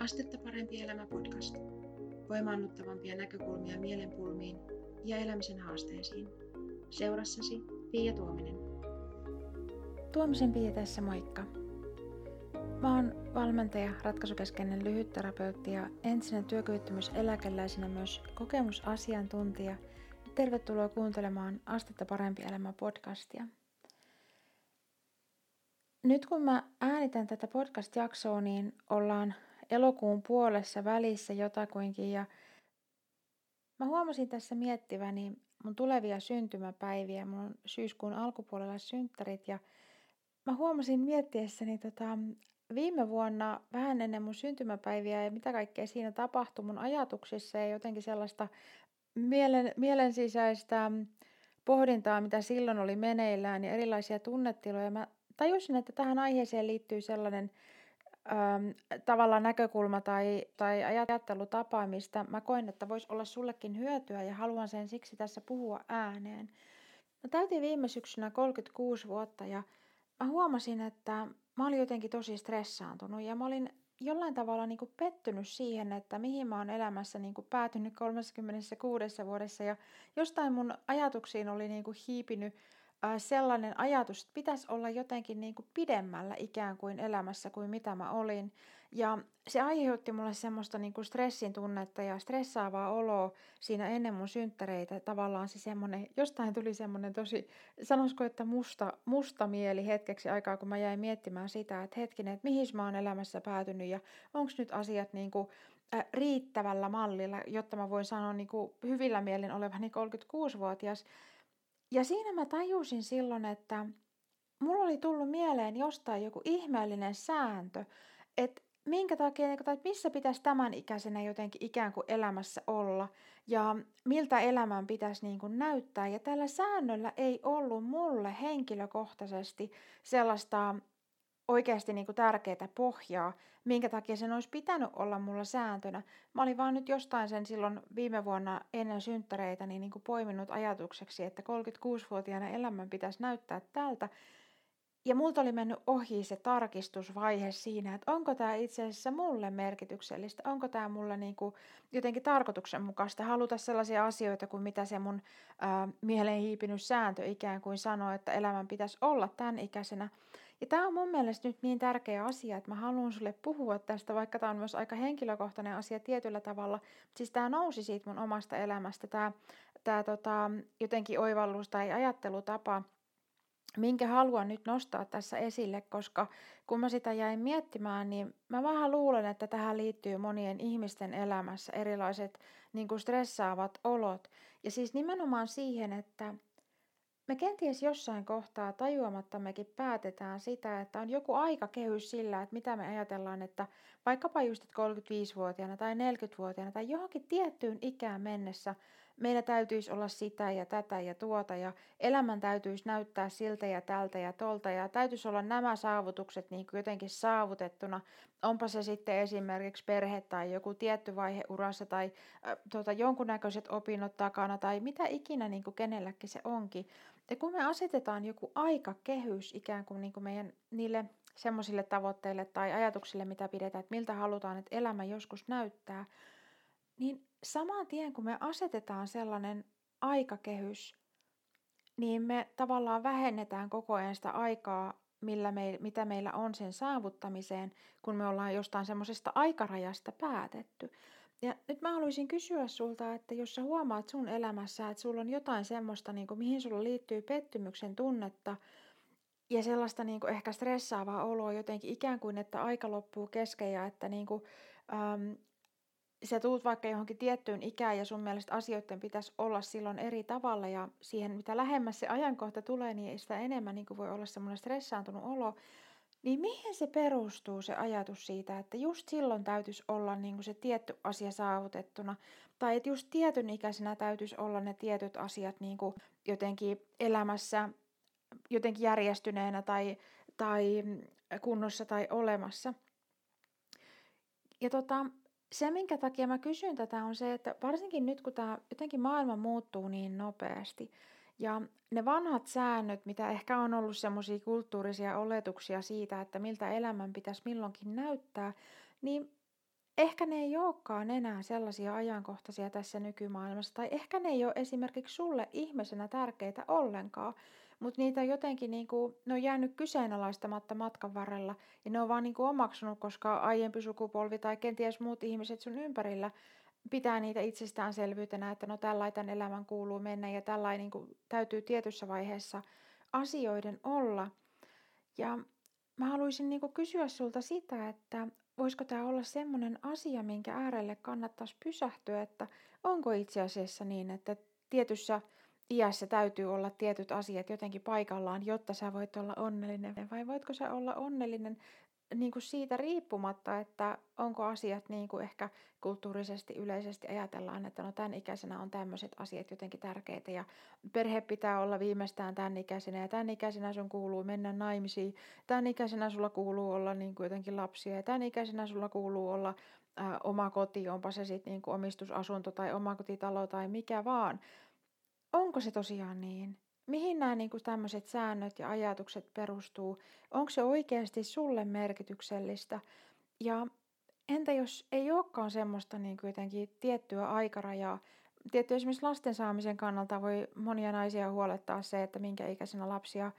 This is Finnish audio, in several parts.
Astetta parempi elämä podcast. Voimaannuttavampia näkökulmia mielenpulmiin ja elämisen haasteisiin. Seurassasi Pia Tuominen. Tuomisen Pia tässä moikka. Mä oon valmentaja, ratkaisukeskeinen lyhytterapeutti ja entisenä työkyvyttömyyseläkeläisenä myös kokemusasiantuntija. Tervetuloa kuuntelemaan Astetta parempi elämä podcastia. Nyt kun mä äänitän tätä podcast-jaksoa, niin ollaan elokuun puolessa välissä jotakuinkin ja mä huomasin tässä miettiväni mun tulevia syntymäpäiviä. Mun on syyskuun alkupuolella synttärit ja mä huomasin miettiessäni tota, viime vuonna vähän ennen mun syntymäpäiviä ja mitä kaikkea siinä tapahtui mun ajatuksissa ja jotenkin sellaista mielen, mielensisäistä pohdintaa, mitä silloin oli meneillään ja erilaisia tunnetiloja. Mä tajusin, että tähän aiheeseen liittyy sellainen äm, tavallaan näkökulma tai, tai ajattelutapa, mistä mä koen, että voisi olla sullekin hyötyä ja haluan sen siksi tässä puhua ääneen. Mä täytin viime syksynä 36 vuotta ja mä huomasin, että mä olin jotenkin tosi stressaantunut ja mä olin jollain tavalla niin kuin pettynyt siihen, että mihin mä oon elämässä niin kuin päätynyt 36 vuodessa ja jostain mun ajatuksiin oli niin kuin hiipinyt sellainen ajatus, että pitäisi olla jotenkin niin kuin pidemmällä ikään kuin elämässä kuin mitä mä olin. Ja se aiheutti mulle semmoista niin kuin stressin tunnetta ja stressaavaa oloa siinä ennen mun synttäreitä. Tavallaan se semmoinen, jostain tuli semmoinen tosi, sanoisiko, että musta, musta mieli hetkeksi aikaa, kun mä jäin miettimään sitä, että hetkinen, että mihin mä oon elämässä päätynyt ja onko nyt asiat niin kuin, riittävällä mallilla, jotta mä voin sanoa niin kuin hyvillä mielin olevani 36-vuotias. Ja siinä mä tajusin silloin, että mulla oli tullut mieleen jostain joku ihmeellinen sääntö, että minkä takia, niin tai missä pitäisi tämän ikäisenä jotenkin ikään kuin elämässä olla ja miltä elämän pitäisi niin kuin näyttää. Ja tällä säännöllä ei ollut mulle henkilökohtaisesti sellaista oikeasti niin tärkeää pohjaa, minkä takia sen olisi pitänyt olla mulla sääntönä. Mä olin vaan nyt jostain sen silloin viime vuonna ennen synttäreitä niin, niin poiminut ajatukseksi, että 36-vuotiaana elämän pitäisi näyttää tältä. Ja multa oli mennyt ohi se tarkistusvaihe siinä, että onko tämä itse asiassa mulle merkityksellistä, onko tämä mulle niin kuin jotenkin tarkoituksenmukaista haluta sellaisia asioita kuin mitä se mun ää, mieleen hiipinyt sääntö ikään kuin sanoo, että elämän pitäisi olla tämän ikäisenä. Ja tämä on mun mielestä nyt niin tärkeä asia, että mä haluan sulle puhua tästä, vaikka tämä on myös aika henkilökohtainen asia tietyllä tavalla. Siis tämä nousi siitä mun omasta elämästä, tämä, tämä tota, jotenkin oivallus tai ajattelutapa, minkä haluan nyt nostaa tässä esille, koska kun mä sitä jäin miettimään, niin mä vähän luulen, että tähän liittyy monien ihmisten elämässä erilaiset niin kuin stressaavat olot. Ja siis nimenomaan siihen, että me kenties jossain kohtaa tajuamattammekin päätetään sitä, että on joku aikakehys sillä, että mitä me ajatellaan, että vaikkapa just 35-vuotiaana tai 40-vuotiaana tai johonkin tiettyyn ikään mennessä meillä täytyisi olla sitä ja tätä ja tuota ja elämän täytyisi näyttää siltä ja tältä ja tolta ja täytyisi olla nämä saavutukset niin kuin jotenkin saavutettuna. Onpa se sitten esimerkiksi perhe tai joku tietty vaihe urassa tai äh, tota, jonkunnäköiset opinnot takana tai mitä ikinä niin kuin kenelläkin se onkin. Ja kun me asetetaan joku aikakehys ikään kuin, niin kuin meidän niille semmoisille tavoitteille tai ajatuksille, mitä pidetään, että miltä halutaan, että elämä joskus näyttää, niin saman tien kun me asetetaan sellainen aikakehys, niin me tavallaan vähennetään koko ajan sitä aikaa, millä me, mitä meillä on sen saavuttamiseen, kun me ollaan jostain semmoisesta aikarajasta päätetty. Ja nyt mä haluaisin kysyä sulta, että jos sä huomaat sun elämässä, että sulla on jotain semmoista, niin kuin, mihin sulla liittyy pettymyksen tunnetta ja sellaista niin kuin ehkä stressaavaa oloa jotenkin ikään kuin, että aika loppuu kesken ja että niin kuin, äm, sä tuut vaikka johonkin tiettyyn ikään ja sun mielestä asioiden pitäisi olla silloin eri tavalla ja siihen mitä lähemmäs se ajankohta tulee, niin sitä enemmän niin voi olla semmoinen stressaantunut olo. Niin mihin se perustuu se ajatus siitä, että just silloin täytyisi olla niin kuin se tietty asia saavutettuna, tai että just tietyn ikäisenä täytyisi olla ne tietyt asiat niin kuin jotenkin elämässä jotenkin järjestyneenä tai, tai kunnossa tai olemassa. Ja tota, se, minkä takia mä kysyn tätä, on se, että varsinkin nyt, kun tämä jotenkin maailma muuttuu niin nopeasti, ja ne vanhat säännöt, mitä ehkä on ollut semmoisia kulttuurisia oletuksia siitä, että miltä elämän pitäisi milloinkin näyttää, niin ehkä ne ei olekaan enää sellaisia ajankohtaisia tässä nykymaailmassa, tai ehkä ne ei ole esimerkiksi sulle ihmisenä tärkeitä ollenkaan, mutta niitä jotenkin niin kuin, ne on jäänyt kyseenalaistamatta matkan varrella, ja ne on vaan niin kuin omaksunut, koska aiempi sukupolvi tai kenties muut ihmiset sun ympärillä pitää niitä itsestäänselvyytenä, että no tällainen elämän kuuluu mennä, ja tällainen niin kuin, täytyy tietyssä vaiheessa asioiden olla. Ja mä haluaisin niin kuin kysyä sulta sitä, että voisiko tämä olla semmoinen asia, minkä äärelle kannattaisi pysähtyä, että onko itse asiassa niin, että tietyssä iässä täytyy olla tietyt asiat jotenkin paikallaan, jotta sä voit olla onnellinen, vai voitko sä olla onnellinen niin kuin siitä riippumatta, että onko asiat niin kuin ehkä kulttuurisesti yleisesti ajatellaan, että no tämän ikäisenä on tämmöiset asiat jotenkin tärkeitä ja perhe pitää olla viimeistään tämän ikäisenä ja tämän ikäisenä sun kuuluu mennä naimisiin, tämän ikäisenä sulla kuuluu olla niin kuin jotenkin lapsia ja tämän ikäisenä sulla kuuluu olla ä, oma koti, onpa se sitten niin omistusasunto tai omakotitalo tai mikä vaan. Onko se tosiaan niin? mihin nämä niin kuin tämmöiset säännöt ja ajatukset perustuu? Onko se oikeasti sulle merkityksellistä? Ja entä jos ei olekaan semmoista niin kuin jotenkin tiettyä aikarajaa? Tietty esimerkiksi lasten saamisen kannalta voi monia naisia huolettaa se, että minkä ikäisenä lapsia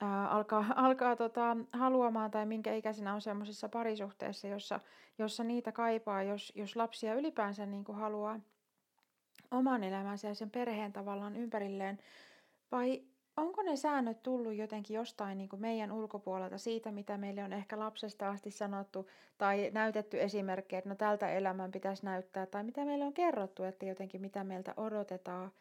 ää, alkaa, alkaa tota, haluamaan tai minkä ikäisenä on semmoisessa parisuhteessa, jossa, jossa niitä kaipaa, jos, jos lapsia ylipäänsä niin kuin haluaa oman elämänsä ja sen perheen tavallaan ympärilleen vai onko ne säännöt tullut jotenkin jostain niin kuin meidän ulkopuolelta siitä, mitä meille on ehkä lapsesta asti sanottu tai näytetty esimerkkejä, että no tältä elämän pitäisi näyttää, tai mitä meille on kerrottu, että jotenkin mitä meiltä odotetaan.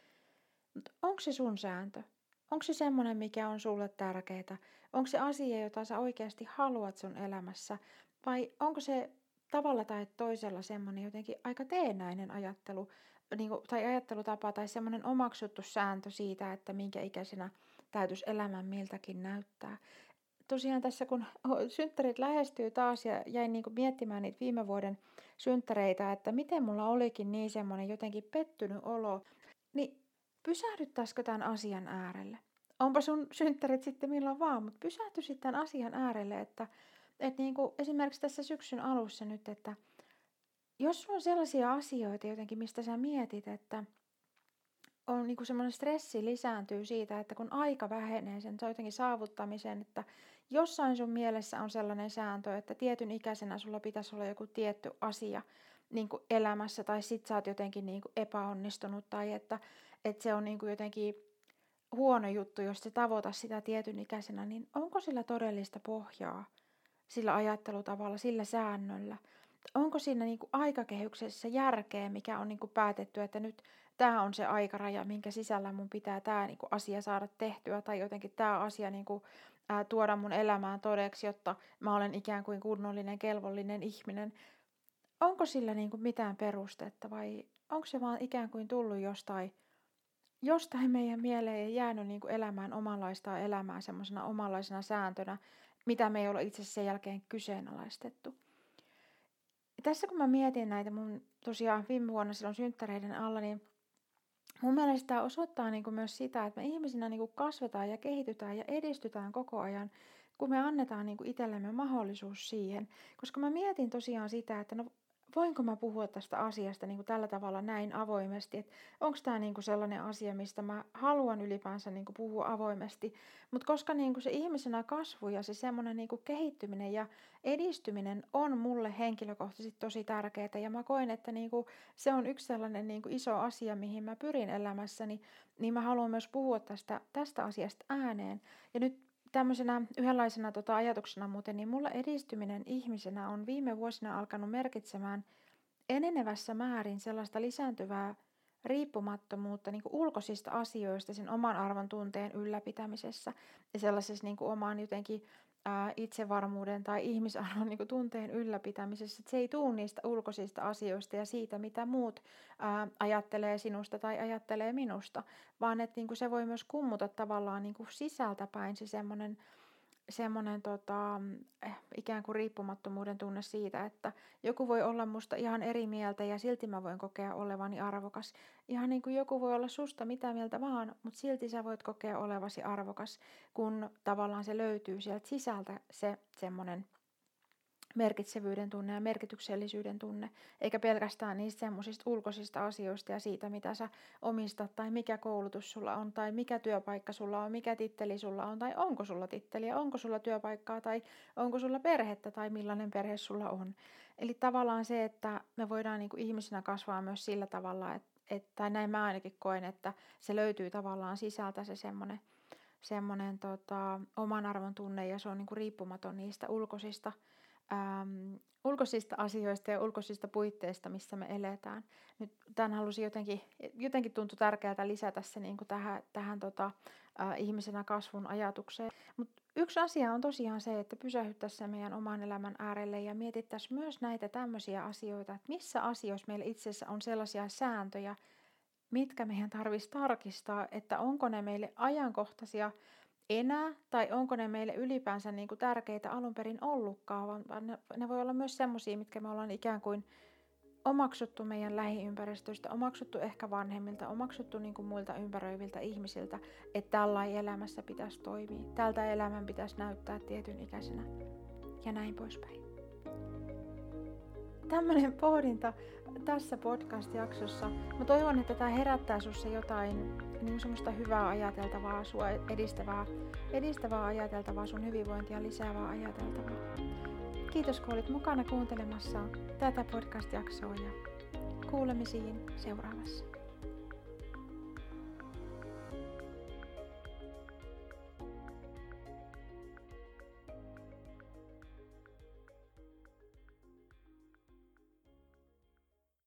Mutta onko se sun sääntö? Onko se semmoinen, mikä on sulle tärkeää? Onko se asia, jota sä oikeasti haluat sun elämässä? Vai onko se tavalla tai toisella semmoinen jotenkin aika teennäinen ajattelu, niin kuin, tai ajattelutapa tai semmoinen omaksuttu sääntö siitä, että minkä ikäisenä täytyisi elämän miltäkin näyttää. Tosiaan tässä kun synttärit lähestyy taas ja jäin niin kuin miettimään niitä viime vuoden synttäreitä, että miten mulla olikin niin semmoinen jotenkin pettynyt olo, niin pysähdyttäisikö tämän asian äärelle? Onpa sun synttärit sitten milloin vaan, mutta pysähtyisit tämän asian äärelle, että, että niin kuin esimerkiksi tässä syksyn alussa nyt, että – jos sulla on sellaisia asioita jotenkin, mistä sä mietit, että on niin semmoinen stressi lisääntyy siitä, että kun aika vähenee sen jotenkin saavuttamiseen, että jossain sun mielessä on sellainen sääntö, että tietyn ikäisenä sulla pitäisi olla joku tietty asia niin kuin elämässä, tai sit sä oot jotenkin niin kuin epäonnistunut, tai että, että se on niin kuin jotenkin huono juttu, jos se tavoita sitä tietyn ikäisenä, niin onko sillä todellista pohjaa sillä ajattelutavalla, sillä säännöllä? onko siinä niin kuin aikakehyksessä järkeä, mikä on niin kuin päätetty, että nyt tämä on se aikaraja, minkä sisällä mun pitää tämä niin kuin asia saada tehtyä tai jotenkin tämä asia niin kuin, ää, tuoda mun elämään todeksi, jotta mä olen ikään kuin kunnollinen, kelvollinen ihminen. Onko sillä niin kuin mitään perustetta vai onko se vaan ikään kuin tullut jostain, jostain meidän mieleen ja jäänyt niin kuin elämään omanlaista elämää semmoisena omanlaisena sääntönä, mitä me ei ole itse sen jälkeen kyseenalaistettu tässä kun mä mietin näitä mun tosiaan viime vuonna silloin synttäreiden alla, niin mun mielestä tämä osoittaa niin kuin myös sitä, että me ihmisinä niin kuin kasvetaan ja kehitytään ja edistytään koko ajan, kun me annetaan niin kuin itsellemme mahdollisuus siihen. Koska mä mietin tosiaan sitä, että no voinko mä puhua tästä asiasta niin kuin tällä tavalla näin avoimesti, että onko tämä niin kuin sellainen asia, mistä mä haluan ylipäänsä niin kuin puhua avoimesti. Mutta koska niin kuin se ihmisenä kasvu ja se semmoinen niin kuin kehittyminen ja edistyminen on mulle henkilökohtaisesti tosi tärkeää ja mä koen, että niin kuin se on yksi sellainen niin kuin iso asia, mihin mä pyrin elämässäni, niin mä haluan myös puhua tästä, tästä asiasta ääneen. Ja nyt tämmöisenä yhdenlaisena tota ajatuksena muuten, niin mulla edistyminen ihmisenä on viime vuosina alkanut merkitsemään enenevässä määrin sellaista lisääntyvää riippumattomuutta niin kuin ulkoisista asioista sen oman arvon tunteen ylläpitämisessä ja sellaisessa niin kuin oman jotenkin ää, itsevarmuuden tai ihmisarvon niin tunteen ylläpitämisessä. Että se ei tule niistä ulkoisista asioista ja siitä, mitä muut ää, ajattelee sinusta tai ajattelee minusta, vaan että niin se voi myös kummuta tavallaan niin kuin sisältäpäin se semmoinen semmoinen tota, eh, ikään kuin riippumattomuuden tunne siitä, että joku voi olla musta ihan eri mieltä ja silti mä voin kokea olevani arvokas. Ihan niin kuin joku voi olla susta mitä mieltä vaan, mutta silti sä voit kokea olevasi arvokas, kun tavallaan se löytyy sieltä sisältä se semmoinen merkitsevyyden tunne ja merkityksellisyyden tunne, eikä pelkästään niistä semmoisista ulkoisista asioista ja siitä, mitä sä omistat, tai mikä koulutus sulla on, tai mikä työpaikka sulla on, mikä titteli sulla on, tai onko sulla titteliä, onko sulla työpaikkaa, tai onko sulla perhettä, tai millainen perhe sulla on. Eli tavallaan se, että me voidaan niin ihmisinä kasvaa myös sillä tavalla, että, että näin mä ainakin koen, että se löytyy tavallaan sisältä se semmoinen semmoinen tota, oman arvon tunne ja se on niin kuin riippumaton niistä ulkoisista äm, ulkoisista asioista ja ulkoisista puitteista, missä me eletään. Nyt tämän halusin jotenkin, jotenkin tuntui tärkeää lisätä se niin kuin tähän, tähän tota, äh, ihmisenä kasvun ajatukseen. Mutta yksi asia on tosiaan se, että pysähyttäisiin meidän oman elämän äärelle ja mietittäisiin myös näitä tämmöisiä asioita, että missä asioissa meillä itse asiassa on sellaisia sääntöjä, mitkä meidän tarvitsisi tarkistaa, että onko ne meille ajankohtaisia enää, tai onko ne meille ylipäänsä niin kuin tärkeitä alun perin ollutkaan, vaan ne, ne voi olla myös semmoisia, mitkä me ollaan ikään kuin omaksuttu meidän lähiympäristöstä, omaksuttu ehkä vanhemmilta, omaksuttu niin kuin muilta ympäröiviltä ihmisiltä, että tällainen elämässä pitäisi toimia, tältä elämän pitäisi näyttää tietyn ikäisenä ja näin poispäin. Tämmöinen pohdinta tässä podcast-jaksossa. Mä toivon, että tämä herättää sinussa jotain niin semmoista hyvää ajateltavaa, sua edistävää, edistävää ajateltavaa, sun hyvinvointia lisäävää ajateltavaa. Kiitos kun olit mukana kuuntelemassa tätä podcast-jaksoa ja kuulemisiin seuraavassa.